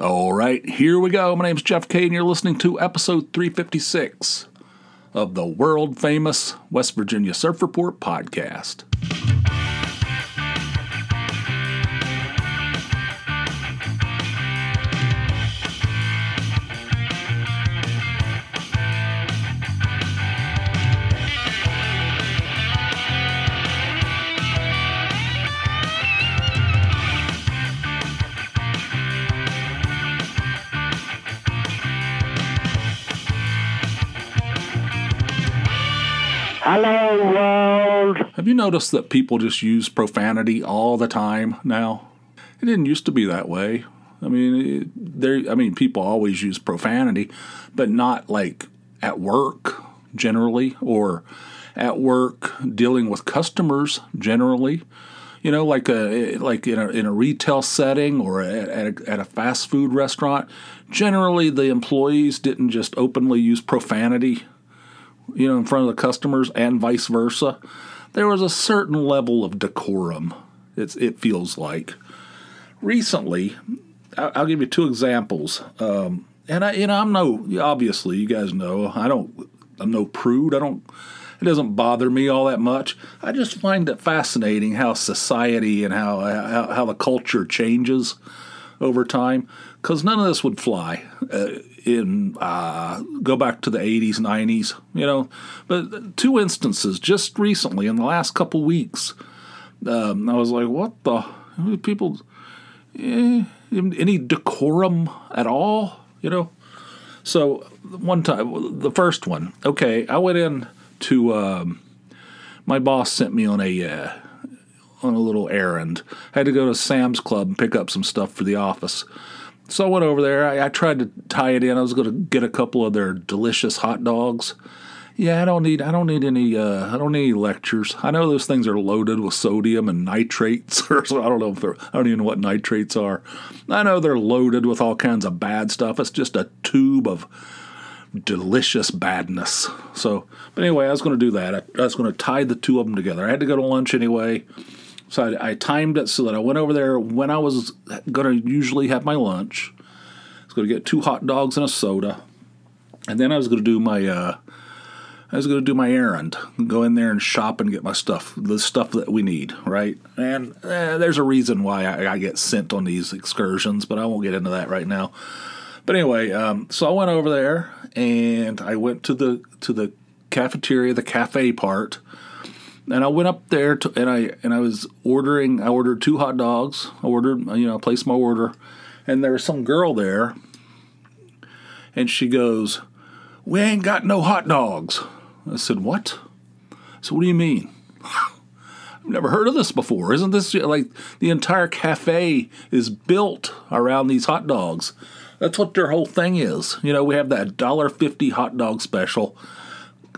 All right, here we go. My name's Jeff Kay, and you're listening to episode 356 of the world famous West Virginia Surf Report podcast. Hello, world. Have you noticed that people just use profanity all the time now? It didn't used to be that way. I mean, there. I mean, people always use profanity, but not like at work generally, or at work dealing with customers generally. You know, like a like in a in a retail setting or at, at, a, at a fast food restaurant. Generally, the employees didn't just openly use profanity you know, in front of the customers and vice versa. There was a certain level of decorum. It's, it feels like. Recently, I'll give you two examples. Um, and I, you know, I'm no obviously you guys know I don't I'm no prude. I don't. It doesn't bother me all that much. I just find it fascinating how society and how how, how the culture changes over time because none of this would fly uh, in uh, go back to the 80s 90s you know? But two instances just recently in the last couple weeks um, i was like what the people eh, any decorum at all? You know? So one time the first one okay i went in to um, my boss sent me on a uh, on a little errand. I had to go to Sam's Club and pick up some stuff for the office. So I went over there. I, I tried to tie it in. I was going to get a couple of their delicious hot dogs. Yeah, I don't need. I don't need any. Uh, I don't need any lectures. I know those things are loaded with sodium and nitrates, or so I don't know if they're. I don't even know what nitrates are. I know they're loaded with all kinds of bad stuff. It's just a tube of delicious badness. So, but anyway, I was going to do that. I, I was going to tie the two of them together. I had to go to lunch anyway. So I, I timed it so that I went over there when I was going to usually have my lunch. I was going to get two hot dogs and a soda, and then I was going to do my uh, I was going to do my errand, go in there and shop and get my stuff, the stuff that we need, right? And eh, there's a reason why I, I get sent on these excursions, but I won't get into that right now. But anyway, um, so I went over there and I went to the to the cafeteria, the cafe part, and I went up there to, and I and I was ordering. I ordered two hot dogs. I ordered, you know, I placed my order, and there was some girl there, and she goes, "We ain't got no hot dogs." I said, "What?" So what do you mean? I've never heard of this before. Isn't this like the entire cafe is built around these hot dogs? That's what their whole thing is. You know, we have that dollar fifty hot dog special.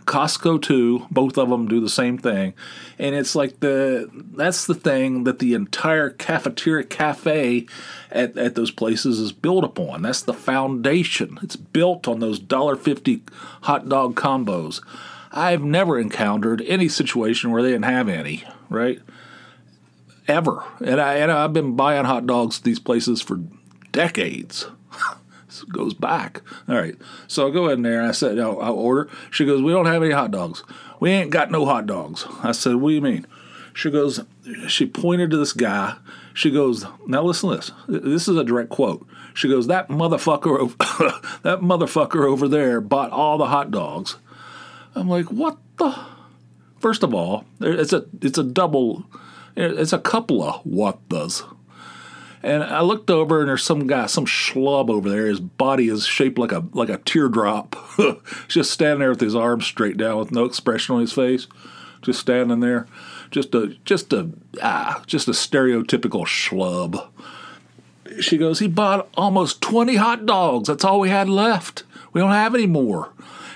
Costco too, both of them do the same thing. And it's like the that's the thing that the entire cafeteria cafe at, at those places is built upon. That's the foundation. It's built on those dollar fifty hot dog combos. I've never encountered any situation where they didn't have any, right? Ever. And I and I've been buying hot dogs at these places for decades goes back. All right. So I go in there and I said, no, I'll order. She goes, we don't have any hot dogs. We ain't got no hot dogs. I said, what do you mean? She goes, she pointed to this guy. She goes, now listen to this. This is a direct quote. She goes, that motherfucker, over, that motherfucker over there bought all the hot dogs. I'm like, what the? First of all, it's a it's a double, it's a couple of what does. And I looked over, and there's some guy, some schlub over there. His body is shaped like a like a teardrop, just standing there with his arms straight down, with no expression on his face, just standing there, just a just a ah, just a stereotypical schlub. She goes, he bought almost twenty hot dogs. That's all we had left. We don't have any more.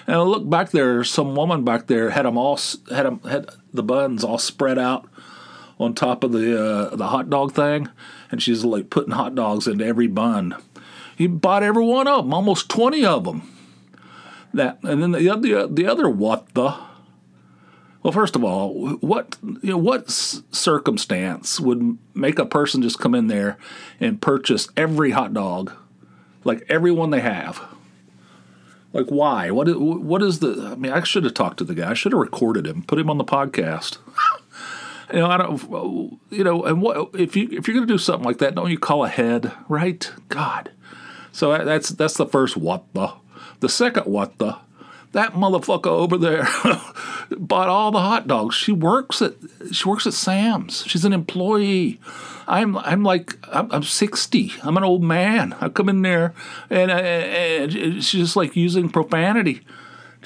And I look back there. Some woman back there had them all had them had the buns all spread out on top of the uh, the hot dog thing, and she's like putting hot dogs into every bun. He bought every one of them, almost twenty of them. That and then the other the other what the. Well, first of all, what you know, what circumstance would make a person just come in there and purchase every hot dog Like every one they have. Like why? What what is the? I mean, I should have talked to the guy. I should have recorded him, put him on the podcast. You know, I don't. You know, and what if you if you're going to do something like that? Don't you call ahead, right? God. So that's that's the first what the. The second what the that motherfucker over there bought all the hot dogs. She works at she works at Sam's. She's an employee. I'm I'm like I'm, I'm sixty. I'm an old man. I come in there and, uh, and she's just like using profanity,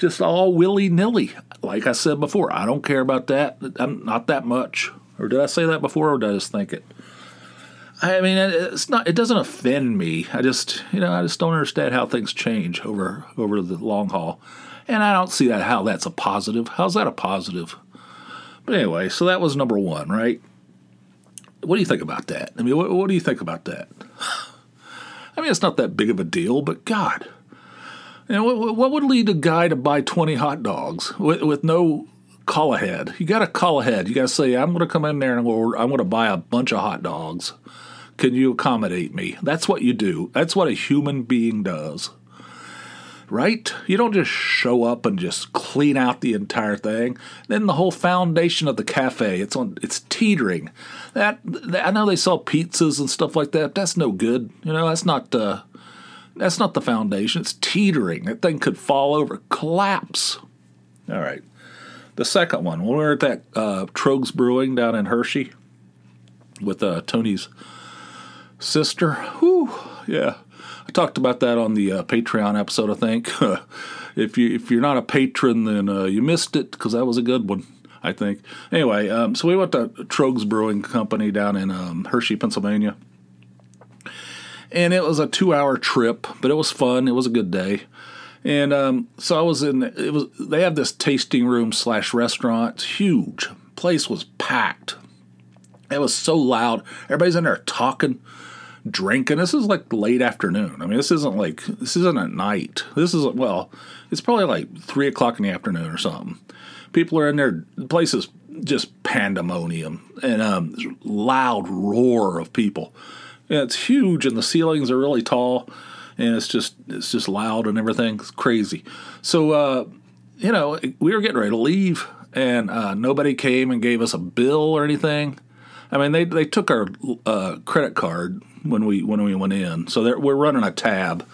just all willy nilly. Like I said before, I don't care about that. I'm not that much. Or did I say that before, or did I just think it? I mean, it's not. It doesn't offend me. I just, you know, I just don't understand how things change over over the long haul. And I don't see that how that's a positive. How's that a positive? But anyway, so that was number one, right? What do you think about that? I mean, what, what do you think about that? I mean, it's not that big of a deal, but God, you know, what, would lead a guy to buy 20 hot dogs with, with no call ahead? You got to call ahead. You got to say, I'm going to come in there and I'm going to buy a bunch of hot dogs. Can you accommodate me? That's what you do. That's what a human being does right? You don't just show up and just clean out the entire thing. Then the whole foundation of the cafe, it's on it's teetering. That, that I know they sell pizzas and stuff like that. That's no good. You know, that's not uh that's not the foundation. It's teetering. That thing could fall over, collapse. All right. The second one, when we were at that uh, Tröegs Brewing down in Hershey with uh, Tony's sister. Whew, yeah. I talked about that on the uh, Patreon episode, I think. if you if you're not a patron, then uh, you missed it because that was a good one. I think. Anyway, um, so we went to Tröegs Brewing Company down in um, Hershey, Pennsylvania, and it was a two-hour trip, but it was fun. It was a good day, and um, so I was in. It was they have this tasting room slash restaurant. It's huge. Place was packed. It was so loud. Everybody's in there talking drinking. This is like late afternoon. I mean, this isn't like this isn't at night. This is well, it's probably like three o'clock in the afternoon or something. People are in there. The place is just pandemonium and um, loud roar of people. And it's huge, and the ceilings are really tall, and it's just it's just loud and everything. It's crazy. So uh, you know, we were getting ready to leave, and uh, nobody came and gave us a bill or anything. I mean, they they took our uh, credit card when we when we went in, so we're running a tab.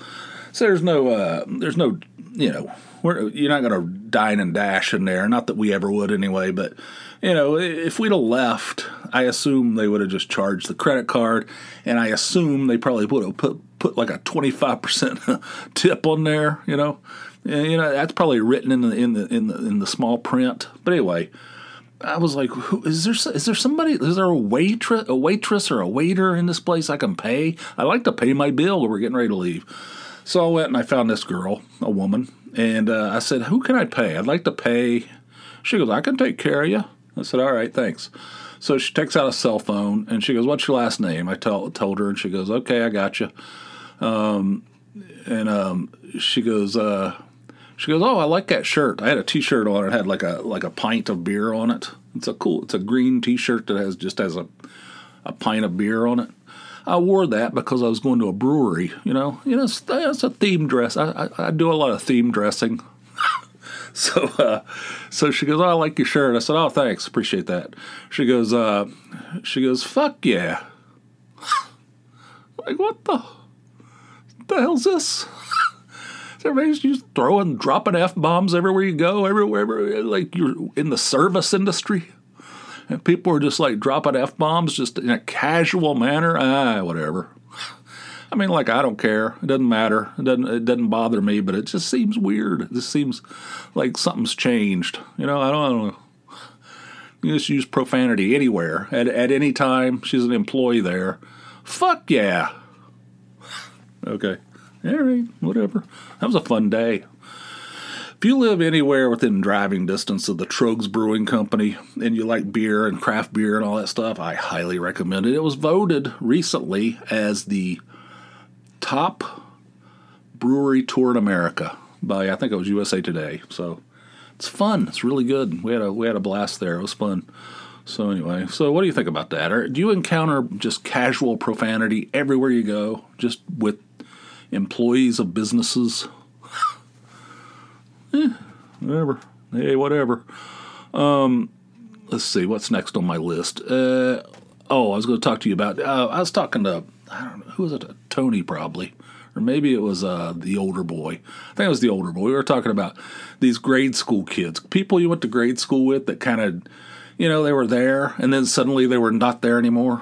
So there's no uh, there's no you know you're not going to dine and dash in there. Not that we ever would anyway, but you know if we'd have left, I assume they would have just charged the credit card, and I assume they probably would have put put like a twenty five percent tip on there. You know, and, you know that's probably written in the in the in the in the small print. But anyway, I was like, who, is there is there somebody is there a waitress a waitress or a waiter in this place I can pay? I like to pay my bill. We're getting ready to leave, so I went and I found this girl, a woman, and uh, I said, "Who can I pay? I'd like to pay." She goes, "I can take care of you." I said, "All right, thanks." So she takes out a cell phone and she goes, "What's your last name?" I told told her, and she goes, "Okay, I got you." Um, and um, she goes, uh, she goes, "Oh, I like that shirt. I had a T-shirt on. It had like a like a pint of beer on it. It's a cool. It's a green T-shirt that has just has a a pint of beer on it. I wore that because I was going to a brewery. You know, you know, it's, it's a theme dress. I, I, I do a lot of theme dressing. so uh, so she goes, "Oh, I like your shirt." I said, "Oh, thanks, appreciate that." She goes, uh, she goes, "Fuck yeah!" like what the, the hell's this? Is everybody's just throwing, dropping f bombs everywhere you go, everywhere, everywhere, like you're in the service industry. People are just like dropping f bombs just in a casual manner. Ah, whatever. I mean, like I don't care. It doesn't matter. It doesn't. It doesn't bother me. But it just seems weird. It just seems like something's changed. You know, I don't, I don't know. You just use profanity anywhere at at any time. She's an employee there. Fuck yeah. Okay all right, whatever. That was a fun day. If you live anywhere within driving distance of the Tröegs Brewing Company and you like beer and craft beer and all that stuff, I highly recommend it. It was voted recently as the top brewery tour in America by I think it was USA Today. So it's fun. It's really good. We had a we had a blast there. It was fun. So anyway, so what do you think about that? Or do you encounter just casual profanity everywhere you go, just with employees of businesses. Eh, whatever. Hey, whatever. Um, let's see what's next on my list. Uh, oh, I was going to talk to you about. Uh, I was talking to I don't know who was it, Tony probably, or maybe it was uh, the older boy. I think it was the older boy. We were talking about these grade school kids, people you went to grade school with that kind of, you know, they were there and then suddenly they were not there anymore.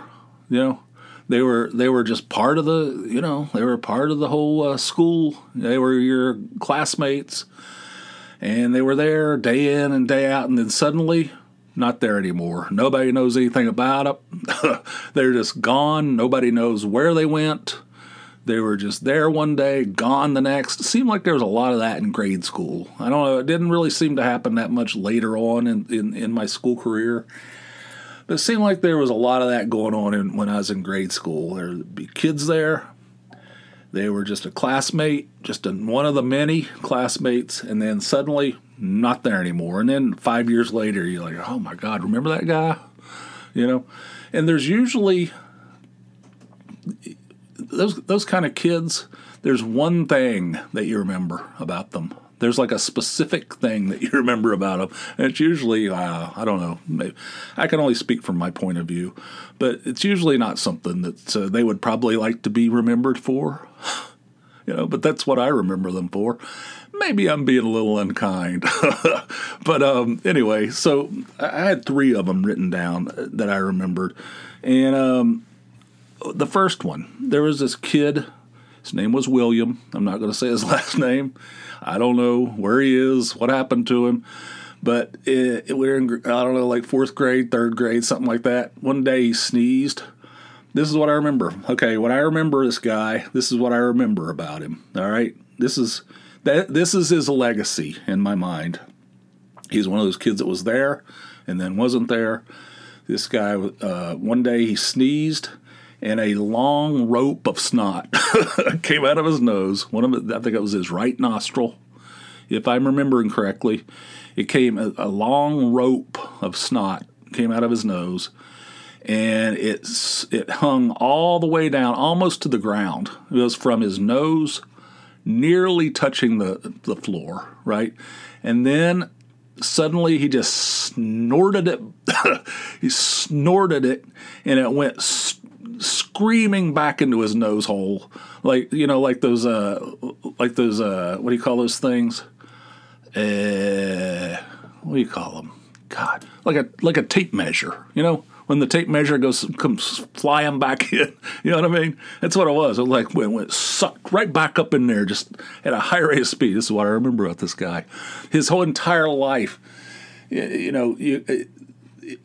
You know, they were they were just part of the you know they were part of the whole uh, school. They were your classmates, and they were there day in and day out, and then suddenly not there anymore. Nobody knows anything about them. They're just gone. Nobody knows where they went. They were just there one day, gone the next. It seemed like there was a lot of that in grade school. I don't know. It didn't really seem to happen that much later on in, in, in my school career. But it seemed like there was a lot of that going on in, when I was in grade school. There'd be kids there. They were just a classmate, just a, one of the many classmates, and then suddenly not there anymore. And then five years later, you're like, oh my God, remember that guy? You know? And there's usually those those kind of kids, there's one thing that you remember about them. There's like a specific thing that you remember about them, and it's usually uh, I don't know. Maybe, I can only speak from my point of view, but it's usually not something that uh, they would probably like to be remembered for. You know, but that's what I remember them for. Maybe I'm being a little unkind, but um, anyway. So I had three of them written down that I remembered, and um, the first one, there was this kid. His name was William. I'm not going to say his last name. I don't know where he is, what happened to him. But it, it, we are in, I don't know, like fourth grade, third grade, something like that. One day he sneezed. This is what I remember. Okay, when I remember this guy, this is what I remember about him. All right, this is that. This is his legacy in my mind. He's one of those kids that was there and then wasn't there. This guy, uh, one day he sneezed and a long rope of snot came out of his nose. One of it, I think it was his right nostril, if I'm remembering correctly. It came a, a long rope of snot came out of his nose, and it it hung all the way down, almost to the ground. It was from his nose, nearly touching the the floor, right, and then suddenly he just snorted it. he snorted it, and it went screaming back into his nose hole, like you know, like those, uh, like those, uh, what do you call those things? Uh, what do you call them? God, like a like a tape measure, you know, when the tape measure goes comes flying back in, you know what I mean? That's what it was. It like when it sucked right back up in there, just at a high rate of speed. This is what I remember about this guy. His whole entire life, you know, you,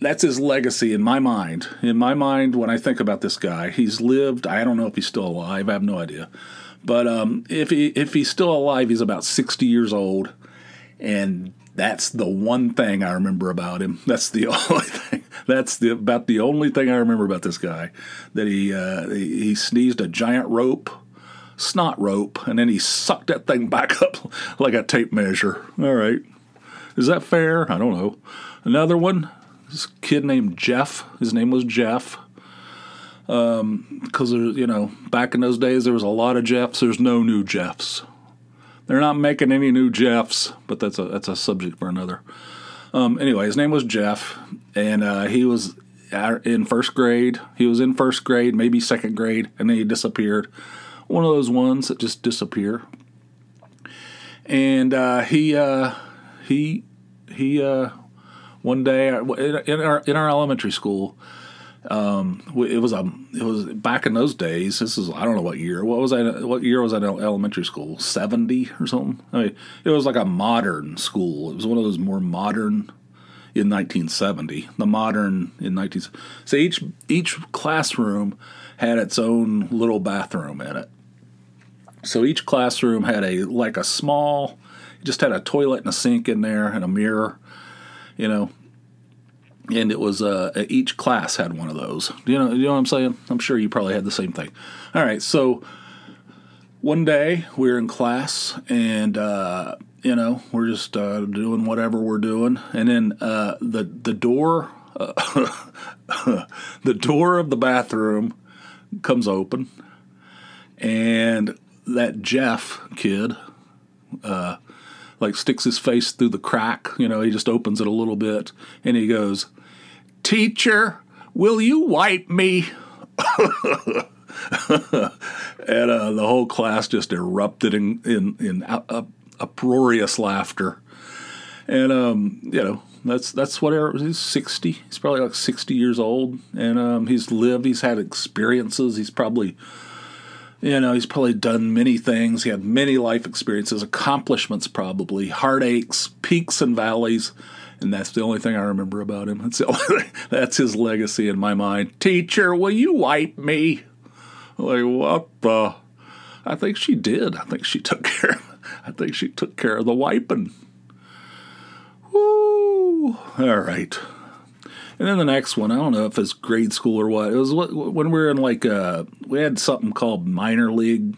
that's his legacy in my mind. In my mind, when I think about this guy, he's lived. I don't know if he's still alive. I have no idea. But um, if he if he's still alive, he's about sixty years old, and that's the one thing I remember about him. That's the only thing. That's the about the only thing I remember about this guy. That he uh, he, he sneezed a giant rope snot rope, and then he sucked that thing back up like a tape measure. All right. Is that fair? I don't know. Another one, this kid named Jeff. His name was Jeff. Because um, you know, back in those days, there was a lot of Jeffs. There's no new Jeffs. They're not making any new Jeffs, but that's a that's a subject for another. Um, anyway, his name was Jeff, and uh, he was in first grade. He was in first grade, maybe second grade, and then he disappeared. One of those ones that just disappear. And uh, he uh, he he uh, one day in our in our elementary school. Um, it was a it was back in those days. This is I don't know what year. What was I? What year was I in elementary school? Seventy or something. I mean, it was like a modern school. It was one of those more modern in 1970. The modern in 19. So each each classroom had its own little bathroom in it. So each classroom had a like a small, just had a toilet and a sink in there and a mirror you know. And it was uh, each class had one of those. You know, you know what I'm saying? I'm sure you probably had the same thing. All right, so one day we are in class and uh, you know we're just uh, doing whatever we're doing, and then uh, the the door uh, the door of the bathroom comes open, and that Jeff kid, uh, like sticks his face through the crack. You know, he just opens it a little bit, and he goes, "Teacher, will you wipe me?" and uh, the whole class just erupted in in, in uh, uproarious laughter. And um, you know, that's that's what he's sixty. He's probably like sixty years old, and um, he's lived. He's had experiences. He's probably, you know, he's probably done many things. He had many life experiences, accomplishments, probably heartaches, peaks and valleys. And that's the only thing I remember about him. That's, that's his legacy in my mind. Teacher, will you wipe me? Like what the? I think she did. I think she took care. of, I think she took care of the wiping. Woo! All right. And then the next one, I don't know if it's grade school or what. It was when we were in like uh, we had something called minor league.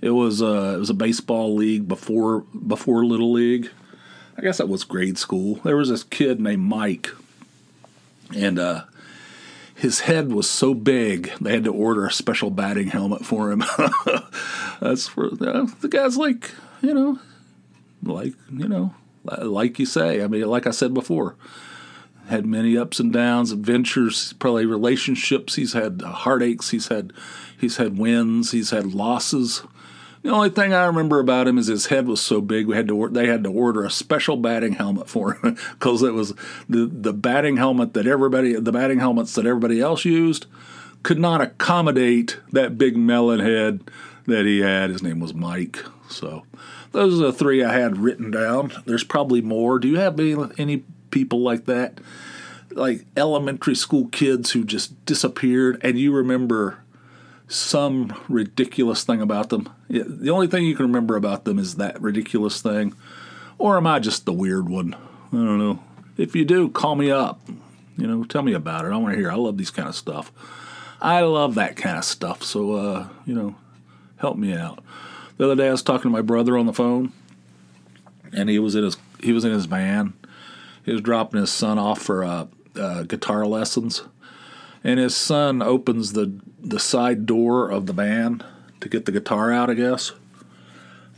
It was uh, it was a baseball league before before little league. I guess that was grade school. There was this kid named Mike, and uh, his head was so big they had to order a special batting helmet for him. That's for uh, the guy's like you know, like you know, like you say, I mean, like I said before, had many ups and downs, adventures, probably relationships. He's had heartaches. He's had he's had wins. He's had losses. The only thing I remember about him is his head was so big we had to they had to order a special batting helmet for him because it was the the batting helmet that everybody the batting helmets that everybody else used could not accommodate that big melon head that he had. His name was Mike. So those are the three I had written down. There's probably more. Do you have any, any people like that? Like elementary school kids who just disappeared and you remember some ridiculous thing about them? The only thing you can remember about them is that ridiculous thing. Or am I just the weird one? I don't know. If you do, call me up. You know, tell me about it. I want to hear. I love these kind of stuff. I love that kind of stuff. So, uh, you know, help me out. The other day I was talking to my brother on the phone, and he was in his he was in his van. He was dropping his son off for uh, uh, guitar lessons, and his son opens the the side door of the van to get the guitar out, I guess.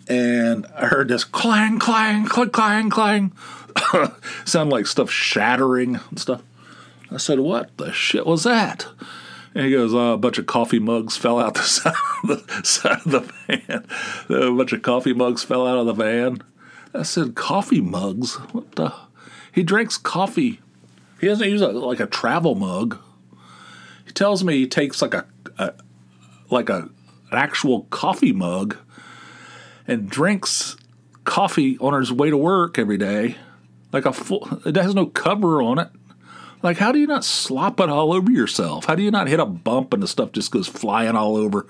And I heard this clang, clang, clang, clang, clang. Sound like stuff shattering and stuff. I said, "What the shit was that?" And he goes, oh, a bunch of coffee mugs fell out the side of the, side of the van. A bunch of coffee mugs fell out of the van. I said, coffee mugs? What the? He drinks coffee. He doesn't use a, like a travel mug. He tells me he takes like a, a like a an actual coffee mug and drinks coffee on his way to work every day. Like a full, it has no cover on it. Like, how do you not slop it all over yourself? How do you not hit a bump and the stuff just goes flying all over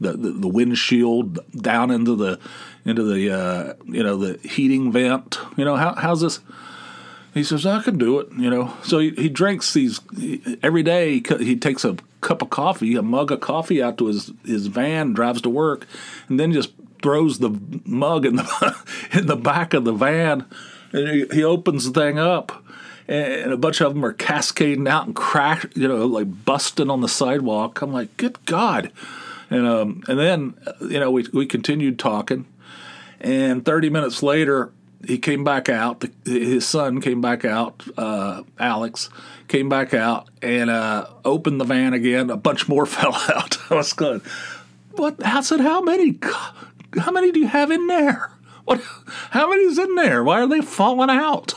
the, the, the windshield down into the into the uh, you know the heating vent? You know how how's this? He says I can do it. You know, so he, he drinks these every day. He, he takes a cup of coffee, a mug of coffee out to his his van, drives to work, and then just throws the mug in the in the back of the van, and he, he opens the thing up and a bunch of them are cascading out and crash, you know, like busting on the sidewalk. I'm like, good God. And um, and then you know we we continued talking, and 30 minutes later he came back out. The, his son came back out. Uh, Alex came back out and uh, opened the van again. A bunch more fell out. I was going, what? I said, how many? How many do you have in there? What? How many's in there? Why are they falling out?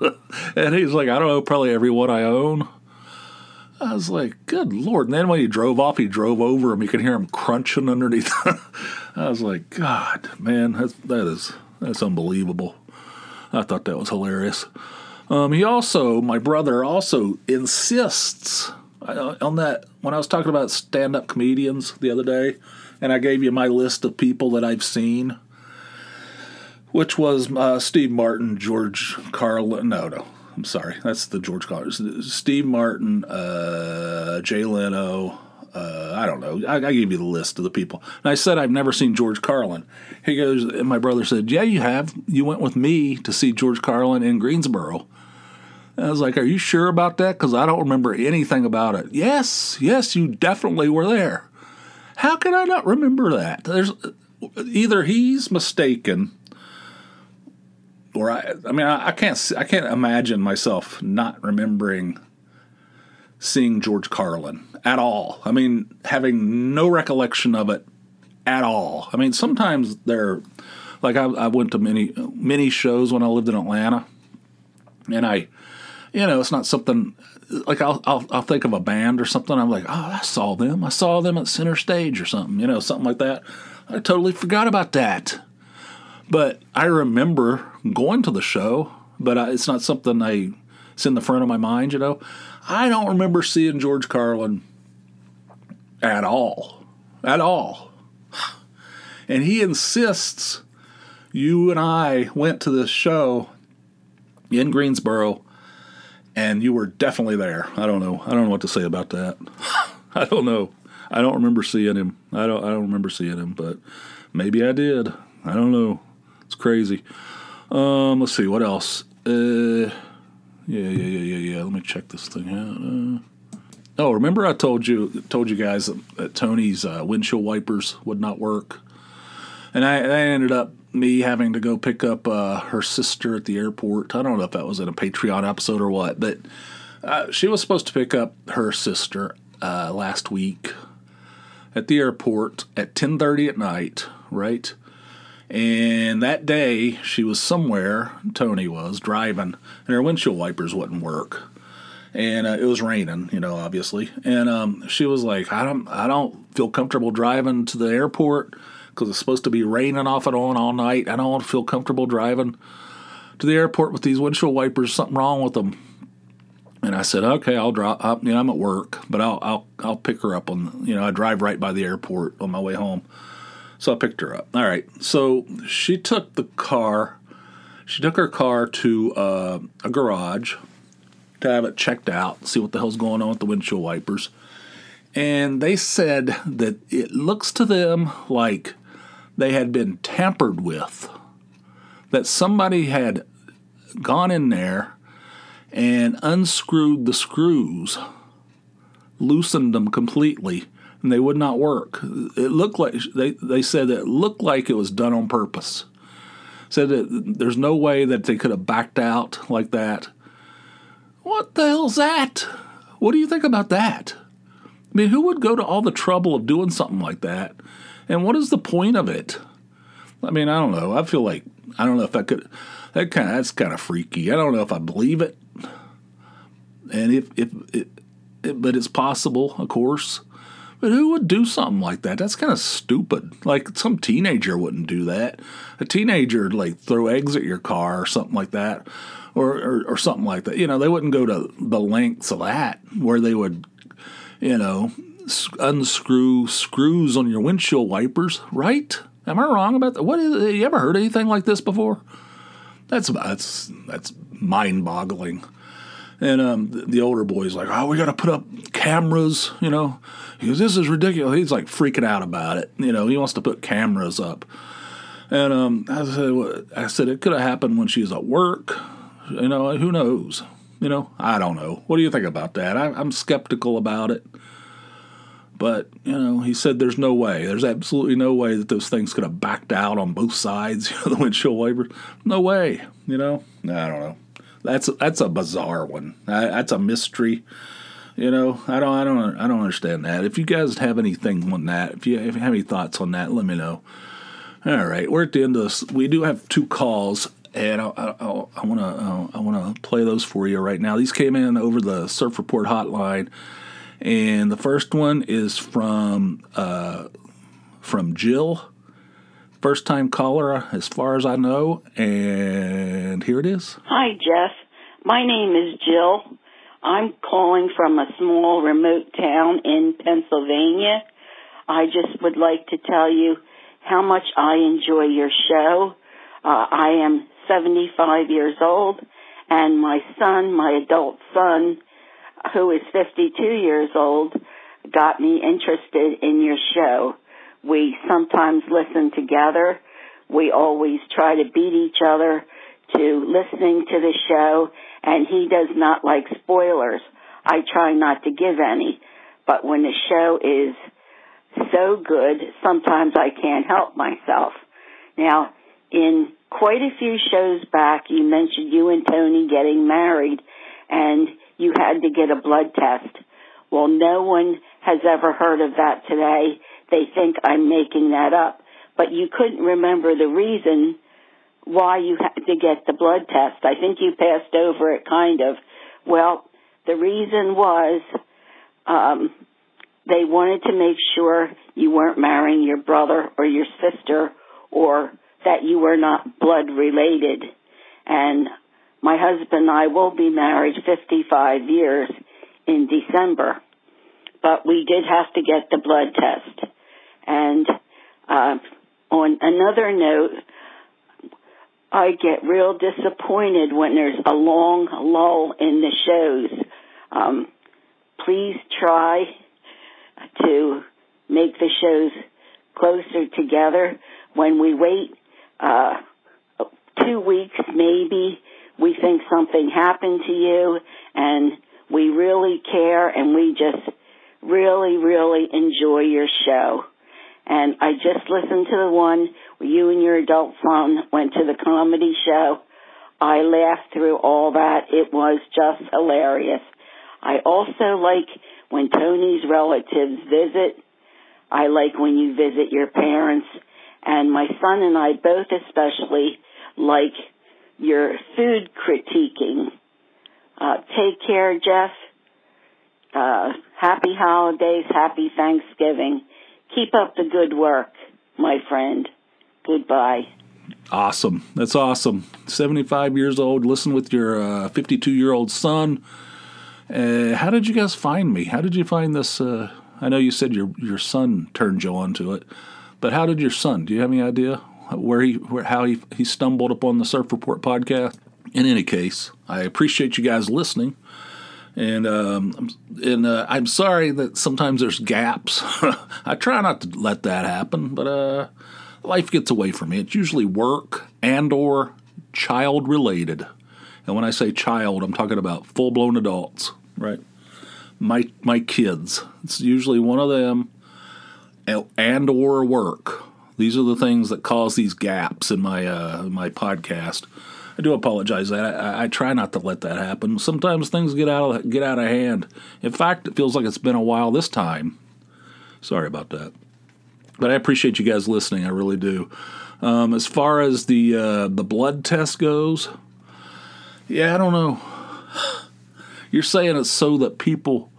and he's like, I don't know, probably every one I own. I was like, good lord. And then when he drove off, he drove over him. You can hear him crunching underneath. I was like, God, man, that's, that is that's unbelievable. I thought that was hilarious. Um, he also, my brother, also insists uh, on that when I was talking about stand-up comedians the other day, and I gave you my list of people that I've seen which was uh, Steve Martin, George Carlin. No, no, I'm sorry, that's the George Carlin. Steve Martin, uh, Jay Leno. Uh, I don't know. I, I, gave you the list of the people. And I said I've never seen George Carlin. He goes, and my brother said, "Yeah, you have. You went with me to see George Carlin in Greensboro." I was like, "Are you sure about that? Because I don't remember anything about it." Yes, yes, you definitely were there. How can I not remember that? There's either he's mistaken or I, I mean, I, I can't, I can't imagine myself not remembering seeing George Carlin at all. I mean, having no recollection of it at all. I mean, sometimes they're like I, I went to many many shows when I lived in Atlanta, and I, you know, it's not something like I'll, I'll I'll think of a band or something. I'm like, oh, I saw them. I saw them at center stage or something. You know, something like that. I totally forgot about that. But I remember going to the show, but I, it's not something I it's in the front of my mind. You know, I don't remember seeing George Carlin at all, at all. And he insists you and I went to this show in Greensboro, and you were definitely there. I don't know. I don't know what to say about that. I don't know. I don't remember seeing him. I don't. I don't remember seeing him, but maybe I did. I don't know. It's crazy. Um, let's see what else. Uh, yeah, yeah, yeah, yeah, yeah. Let me check this thing out. Uh, oh, remember I told you told you guys that, Tony's uh, windshield wipers would not work, and I, I ended up me having to go pick up uh, her sister at the airport. I don't know if that was in a Patreon episode or what, but uh, she was supposed to pick up her sister uh, last week at the airport at 10:30 at night, right? And that day she was somewhere, Tony was driving, and her windshield wipers wouldn't work. And uh, it was raining, you know, obviously. And um, she was like, "I don't, I don't feel comfortable driving to the airport." because it's supposed to be raining off and on all night. I don't feel comfortable driving to the airport with these windshield wipers. Something wrong with them. And I said, okay, I'll drop. Up. You know, I'm at work, but I'll I'll I'll pick her up on. You know, I drive right by the airport on my way home, so I picked her up. All right, so she took the car. She took her car to uh, a garage to have it checked out, see what the hell's going on with the windshield wipers. And they said that it looks to them like they had been tampered with, that somebody had gone in there and unscrewed the screws, loosened them completely, and they would not work. It looked like they, they said that it looked like it was done on purpose. Said that there's no way that they could have backed out like that. What the hell's that? What do you think about that? I mean, who would go to all the trouble of doing something like that and what is the point of it? I mean, I don't know. I feel like I don't know if I could. That kind of that's kind of freaky. I don't know if I believe it, and if if it, it, but it's possible, of course. But who would do something like that? That's kind of stupid. Like some teenager wouldn't do that. A teenager like throw eggs at your car or something like that, or, or or something like that. You know, they wouldn't go to the lengths of that where they would, you know, unscrew screws on your windshield wipers, right? Am I wrong about that? What is, you ever heard anything like this before? That's that's that's mind-boggling. And um, the, the, older boy's like, "Oh, we got to put up cameras," you know. He goes, "This is ridiculous." He's like freaking out about it. You know, he wants to put cameras up. And um, I said, I said it could have happened when she was at work. You know, who knows? You know, I don't know. What do you think about that? I, I'm skeptical about it. But, you know, he said there's no way. There's absolutely no way that those things could have backed out on both sides, you know, the windshield wipers. No way, you know? I don't know. That's that's a bizarre one. That's a mystery. You know, I don't, I don't, I don't understand that. If you guys have anything on that, if you, if you have any thoughts on that, let me know. All right, we're at the end of this. We do have two calls, and I, I, I want to, I want to play those for you right now. These came in over the Surf Report hotline and the first one is from uh, from Jill, first time caller as far as I know, and here it is. Hi, Jeff. My name is Jill. I'm calling from a small remote town in Pennsylvania. I just would like to tell you how much I enjoy your show. Uh, I am 75 years old, and my son, my adult son, who is 52 years old, got me interested in your show. We sometimes listen together. We always try to beat each other to listening to the show, and he does not like spoilers. I try not to give any, but when the show is so good, sometimes I can't help myself. Now, in quite a few shows back, you mentioned you and Tony getting married and you had to get a blood test. Well, no one has ever heard of that today. They think I'm making that up. But you couldn't remember the reason why you had to get the blood test. I think you passed over it kind of. Well, the reason was um, they wanted to make sure you weren't marrying your brother or your sister or that you were not blood related. And my husband and I will be married 55 years in December. But we did have to get the blood test. And uh, on another note, I get real disappointed when there's a long lull in the shows. Um, please try to make the shows closer together. When we wait uh, two weeks, maybe we think something happened to you, and we really care, and we just really, really enjoy your show. And I just listened to the one you and your adult son went to the comedy show. I laughed through all that. It was just hilarious. I also like when Tony's relatives visit. I like when you visit your parents. And my son and I both especially like your food critiquing. Uh, take care, Jeff. Uh, happy holidays, happy Thanksgiving. Keep up the good work, my friend. Goodbye. Awesome. That's awesome. 75 years old, listen with your 52 uh, year old son. Uh, how did you guys find me? How did you find this? Uh, I know you said your your son turned you on to it, but how did your son? Do you have any idea where he where how he he stumbled upon the Surf Report podcast? In any case, I appreciate you guys listening. And um, and uh, I'm sorry that sometimes there's gaps. I try not to let that happen, but uh, life gets away from me. It's usually work and or child related. And when I say child, I'm talking about full blown adults, right? My my kids. It's usually one of them and or work. These are the things that cause these gaps in my uh, my podcast. I do apologize that I, I, try not to let that happen. Sometimes things get out of get out of hand. In fact, it feels like it's been a while this time. Sorry about that, but I appreciate you guys listening. I really do. Um, as far as the uh, the blood test goes, yeah, I don't know. You're saying it's so that people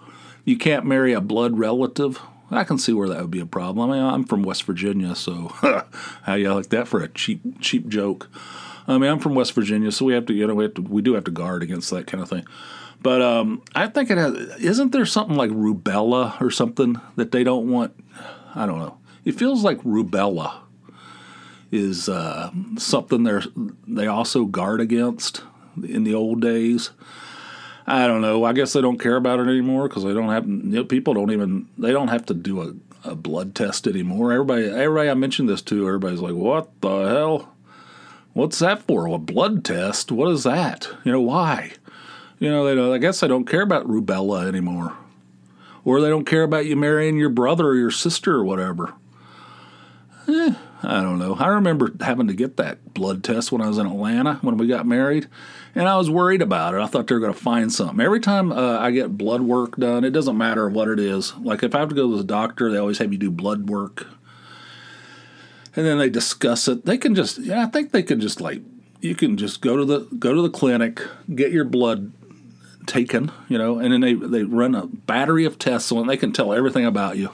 you can't marry a blood relative. I can see where that would be a problem. I mean, I'm from West Virginia, so how you like that for a cheap cheap joke? I mean, I'm from West Virginia, so we have to, you know, we have to, we do have to guard against that kind of thing. But um, I think it has. Isn't there something like rubella or something that they don't want? I don't know. It feels like rubella is uh, something they they also guard against in the old days. I don't know. I guess they don't care about it anymore because they don't have you know, people don't even they don't have to do a, a blood test anymore. Everybody, everybody I mentioned this to, everybody's like, "What the hell? What's that for? A blood test? What is that? You know why? You know, they don't, I guess they don't care about rubella anymore, or they don't care about you marrying your brother or your sister or whatever. Eh, I don't know. I remember having to get that blood test when I was in Atlanta when we got married, and I was worried about it. I thought they were going to find something. Every time uh, I get blood work done, it doesn't matter what it is. Like if I have to go to the doctor, they always have you do blood work and then they discuss it. They can just, yeah, I think they can just like, you can just go to the go to the clinic, get your blood taken, you know, and then they they run a battery of tests and They can tell everything about you.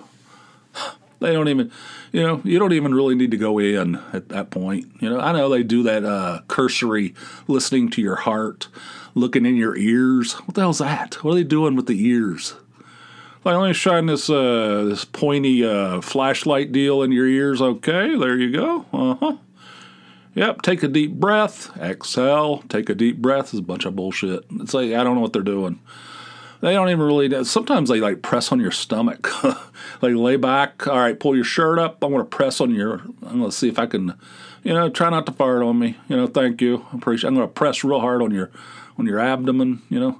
They don't even, you know, you don't even really need to go in at that point. You know, I know they do that uh, cursory listening to your heart, looking in your ears. What the hell's that? What are they doing with the ears? Like, let me shine this uh, this pointy uh, flashlight deal in your ears. Okay, there you go. Uh huh. Yep. Take a deep breath. Exhale. Take a deep breath. Is a bunch of bullshit. It's like I don't know what they're doing. They don't even really. Sometimes they like press on your stomach. they lay back. All right, pull your shirt up. I'm going to press on your. I'm going to see if I can. You know, try not to fart on me. You know, thank you. I appreciate. I'm going to press real hard on your on your abdomen. You know.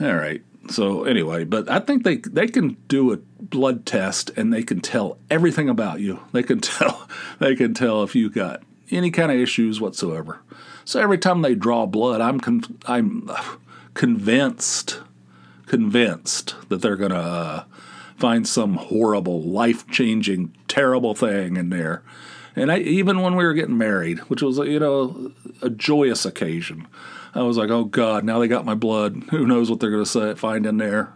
All right So anyway, but I think they they can do a blood test and they can tell everything about you. They can tell they can tell if you got any kind of issues whatsoever. So every time they draw blood, I'm I'm uh, convinced convinced that they're going to uh, find some horrible, life changing, terrible thing in there. And I, even when we were getting married, which was you know a joyous occasion, I was like, oh God, now they got my blood. Who knows what they're going to find in there?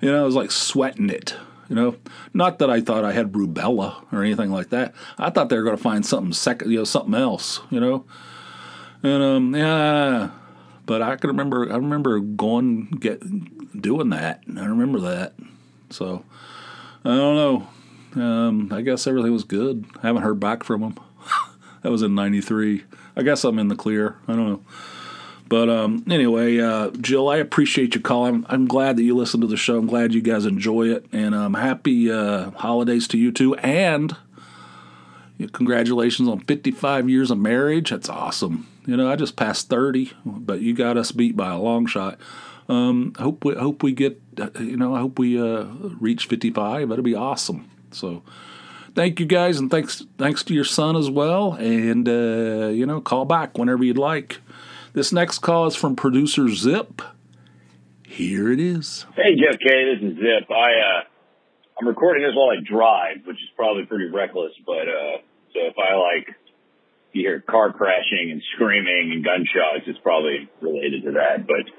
You know, I was like sweating it. You know, not that I thought I had rubella or anything like that. I thought they were going to find something second, you know, something else. You know, and um, yeah. But I can remember, I remember going get doing that. I remember that. So I don't know. Um, I guess everything was good. I haven't heard back from him. that was in '93. I guess I'm in the clear. I don't know. But um, anyway, uh, Jill, I appreciate you calling. I'm glad that you listen to the show. I'm glad you guys enjoy it, and um, happy uh, holidays to you too. And congratulations on 55 years of marriage. That's awesome. You know, I just passed 30, but you got us beat by a long shot. Um, hope we hope we get uh, you know I hope we uh, reach 55. That'll be awesome. So thank you guys, and thanks thanks to your son as well. And uh, you know, call back whenever you'd like. This next call is from producer Zipp. Here it is. Hey Jeff Kay, this is Zipp. I uh, I'm recording this while I drive, which is probably pretty reckless, but uh, so if I like you hear car crashing and screaming and gunshots, it's probably related to that. But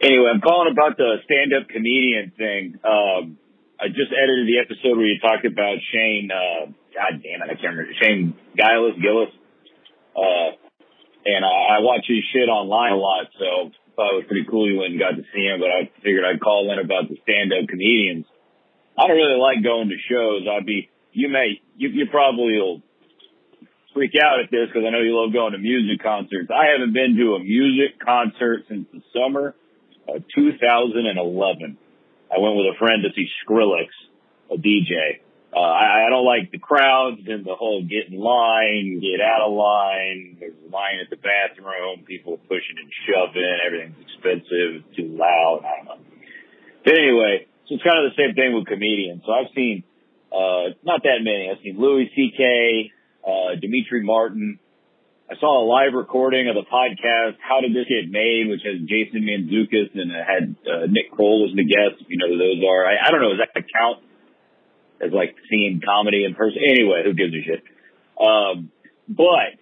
anyway, I'm calling about the stand-up comedian thing. Um, I just edited the episode where you talked about Shane. Uh, God damn it, I can't remember Shane Gillis. Gillis. Uh, and I, I watch his shit online a lot, so thought it was pretty cool you went and got to see him. But I figured I'd call in about the stand-up comedians. I don't really like going to shows. I'd be you may you, you probably will freak out at this because I know you love going to music concerts. I haven't been to a music concert since the summer of 2011. I went with a friend to see Skrillex, a DJ. Uh, I, I don't like the crowds and the whole get in line, get out of line. There's a line at the bathroom, people pushing and shoving. Everything's expensive, too loud. I don't know. But anyway, so it's kind of the same thing with comedians. So I've seen, uh, not that many. I've seen Louis C.K., uh, Demetri Martin, I saw a live recording of the podcast, How Did This Get Made, which has Jason Mantzoukas and it had uh, Nick Kroll as the guest, you know who those are. I, I don't know, does that count as like seeing comedy in person? Anyway, who gives a shit? Um, but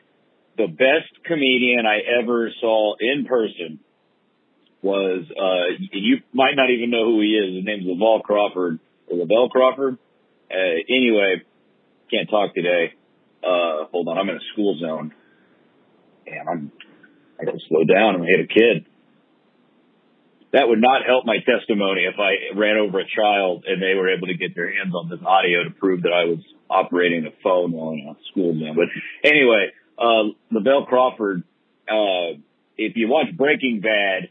the best comedian I ever saw in person was, uh, you might not even know who he is. His name's Laval Crawford, or Lavell Crawford. Uh, anyway, can't talk today. Uh, hold on, I'm in a school zone damn, I'm, I gotta slow down. Gonna hit a kid. That would not help my testimony if I ran over a child and they were able to get their hands on this audio to prove that I was operating a phone while in a school zone. But anyway, uh, Lavell Crawford, uh, if you watch Breaking Bad,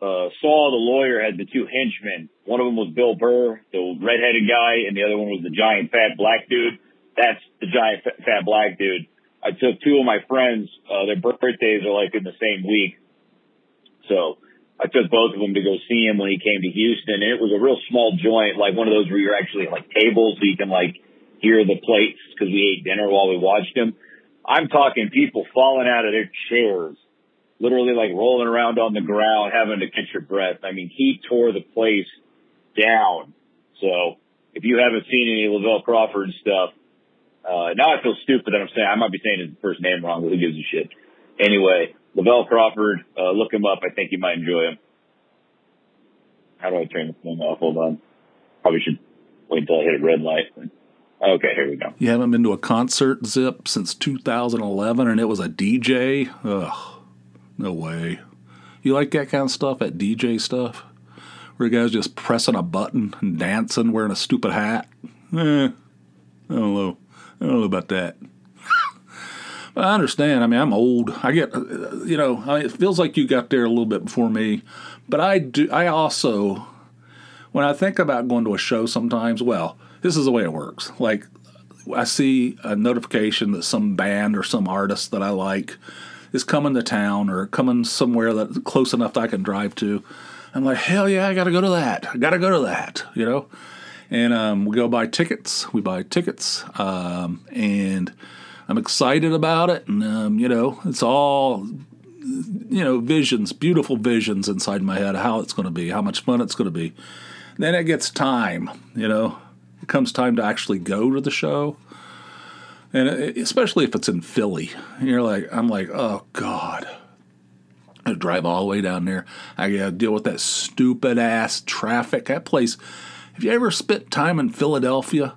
uh, Saul the lawyer had the two henchmen. One of them was Bill Burr, the redheaded guy, and the other one was the giant fat black dude. That's the giant fat black dude. I took two of my friends, uh, their birthdays are like in the same week. So I took both of them to go see him when he came to Houston. And it was a real small joint, like one of those where you're actually like tables so you can like hear the plates because we ate dinner while we watched him. I'm talking people falling out of their chairs, literally like rolling around on the ground, having to catch your breath. I mean, he tore the place down. So if you haven't seen any Lavell Crawford stuff, uh, now I feel stupid that I'm saying I might be saying his first name wrong, but who gives a shit? Anyway, Lavell Crawford, uh, look him up. I think you might enjoy him. How do I turn this thing off? Hold on. Probably should wait until I hit a red light. Okay, here we go. You haven't been to a concert Zipp since 2011 and it was a DJ? Ugh, no way. You like that kind of stuff, that DJ stuff? Where guy's just pressing a button and dancing wearing a stupid hat? Eh, I don't know. I don't know about that. But I understand. I mean, I'm old. I get, uh, you know, I mean, it feels like you got there a little bit before me. But I do. I also, when I think about going to a show, sometimes, well, this is the way it works. Like, I see a notification that some band or some artist that I like is coming to town or coming somewhere that close enough that I can drive to. I'm like, hell yeah, I got to go to that. I got to go to that, you know? And um, we go buy tickets. We buy tickets. Um, and I'm excited about it. And, um, you know, it's all, you know, visions, beautiful visions inside my head how it's going to be, how much fun it's going to be. Then it gets time, you know, it comes time to actually go to the show. And especially if it's in Philly, you're like, I'm like, oh God, I drive all the way down there. I got to deal with that stupid ass traffic. That place. Have you ever spent time in Philadelphia?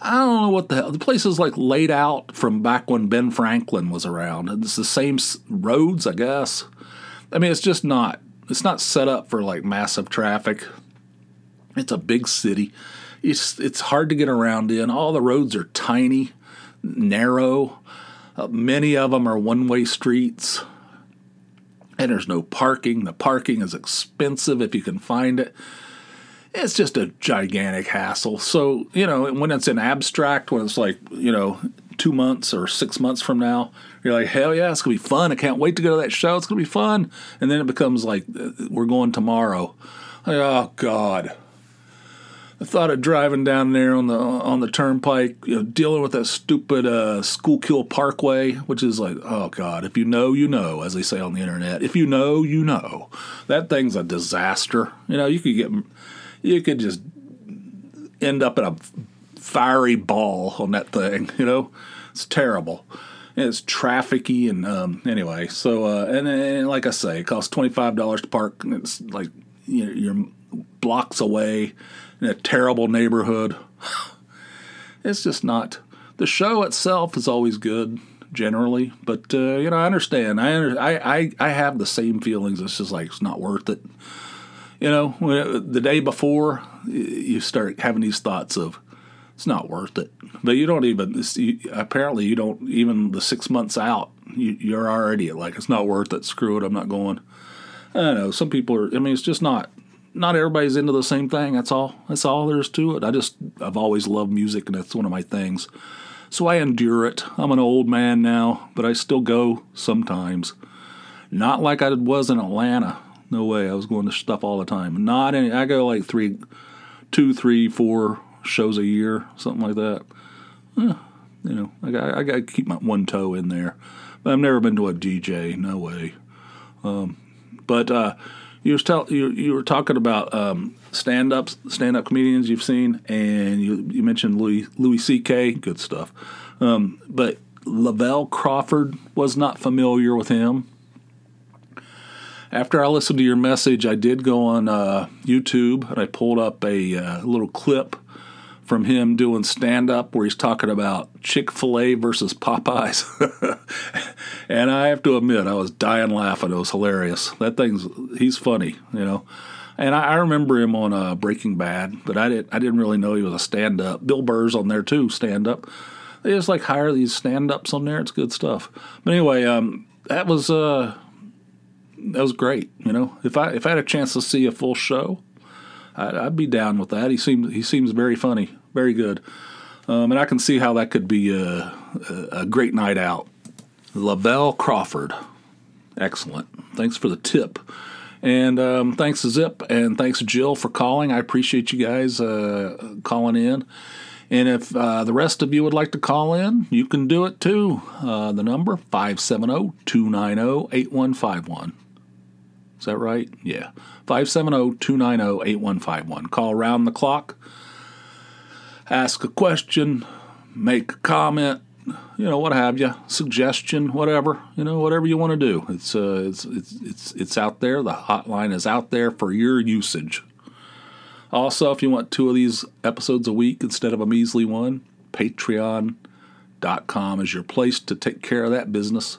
I don't know what the hell. The place is like laid out from back when Ben Franklin was around. It's the same roads, I guess. I mean, it's just not. It's not set up for like massive traffic. It's a big city. It's it's hard to get around in. All the roads are tiny, narrow. Uh, many of them are one-way streets and there's no parking. The parking is expensive if you can find it. It's just a gigantic hassle. So, you know, when it's in abstract, when it's like, you know, two months or six months from now, you're like, hell yeah, it's going to be fun. I can't wait to go to that show. It's going to be fun. And then it becomes like, uh, we're going tomorrow. Like, oh, God. I thought of driving down there on the on the turnpike, you know, dealing with that stupid uh, Schuylkill Parkway, which is like, oh god, if you know, you know, as they say on the internet. If you know, you know. That thing's a disaster. You know, you could get, you could just end up in a fiery ball on that thing. You know, it's terrible. It's trafficy and um, anyway. So uh, and, and like I say, it costs twenty five dollars to park. It's like you know, you're blocks away in a terrible neighborhood. It's just not. The show itself is always good generally, but uh, you know I understand. I, I I I have the same feelings. It's just like it's not worth it. You know, uh, the day before you start having these thoughts of it's not worth it. But you don't even you, apparently you don't even the six months out. You, you're already like it's not worth it. Screw it. I'm not going. I don't know. Some people are. I mean, it's just not not everybody's into the same thing. That's all. That's all there is to it. I just I've always loved music, and that's one of my things. So I endure it. I'm an old man now, but I still go sometimes. Not like I was in Atlanta. No way. I was going to stuff all the time. Not any. I go like three, two, three, four shows a year, something like that. Eh, you know, I got I got to keep my one toe in there. But I've never been to a DJ. No way. Um, but uh, you was tell you you were talking about um, stand ups, stand up comedians you've seen, and you you mentioned Louis Louis C.K. Good stuff, um, but Lavell Crawford was not familiar with him. After I listened to your message, I did go on uh, YouTube and I pulled up a uh, little clip from him doing stand up where he's talking about Chick fil A versus Popeyes. and I have to admit, I was dying laughing. It was hilarious. That thing's, he's funny, you know. And I, I remember him on uh, Breaking Bad, but I didn't, I didn't really know he was a stand up. Bill Burr's on there too, stand up. They just like hire these stand ups on there. It's good stuff. But anyway, um, that was, uh, that was great. You know, if I, if I had a chance to see a full show, I'd, I'd be down with that. He seems, he seems very funny very good. Um, and I can see how that could be a, a, great night out. Lavell Crawford. Excellent. Thanks for the tip. And um, thanks Zipp and thanks Jill for calling. I appreciate you guys uh, calling in. And if uh, the rest of you would like to call in, you can do it too. Uh, the number 570 290 8151. Is that right? Yeah. 570 290 8151. Call around the clock ask a question, make a comment, you know, what have you, suggestion, whatever, you know, whatever you want to do. It's uh, it's it's it's it's out there. The hotline is out there for your usage. Also, if you want two of these episodes a week instead of a measly one, Patreon.com is your place to take care of that business.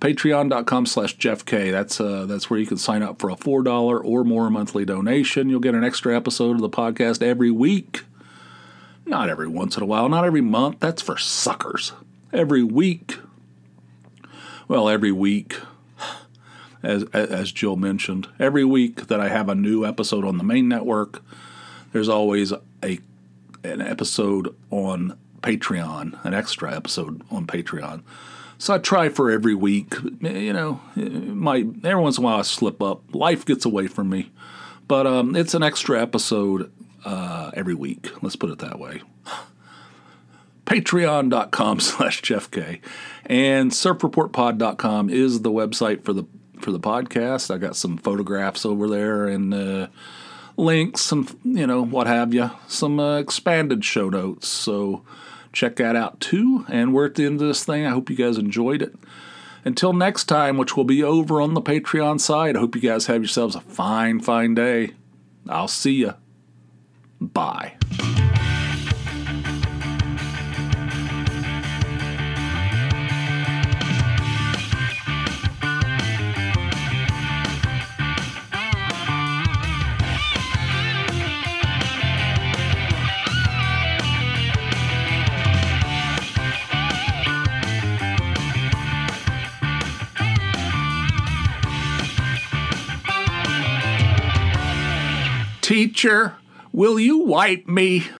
Patreon.com slash Jeff Kay. That's uh, that's where you can sign up for a four dollar or more monthly donation. You'll get an extra episode of the podcast every week. Not every once in a while, not every month. That's for suckers. Every week. Well, every week, as, as Jill mentioned, every week that I have a new episode on the main network, there's always a an episode on Patreon, an extra episode on Patreon. So I try for every week. You know, my every once in a while I slip up. Life gets away from me, but um, it's an extra episode uh, every week. Let's put it that way. Patreon.com slash Jeff Kay. And surfreportpod.com is the website for the for the podcast. I got some photographs over there and uh, links and you know what have you. Some uh, expanded show notes. So check that out too. And we're at the end of this thing. I hope you guys enjoyed it. Until next time, which will be over on the Patreon side, I hope you guys have yourselves a fine, fine day. I'll see you. Bye. Teacher, will you wipe me?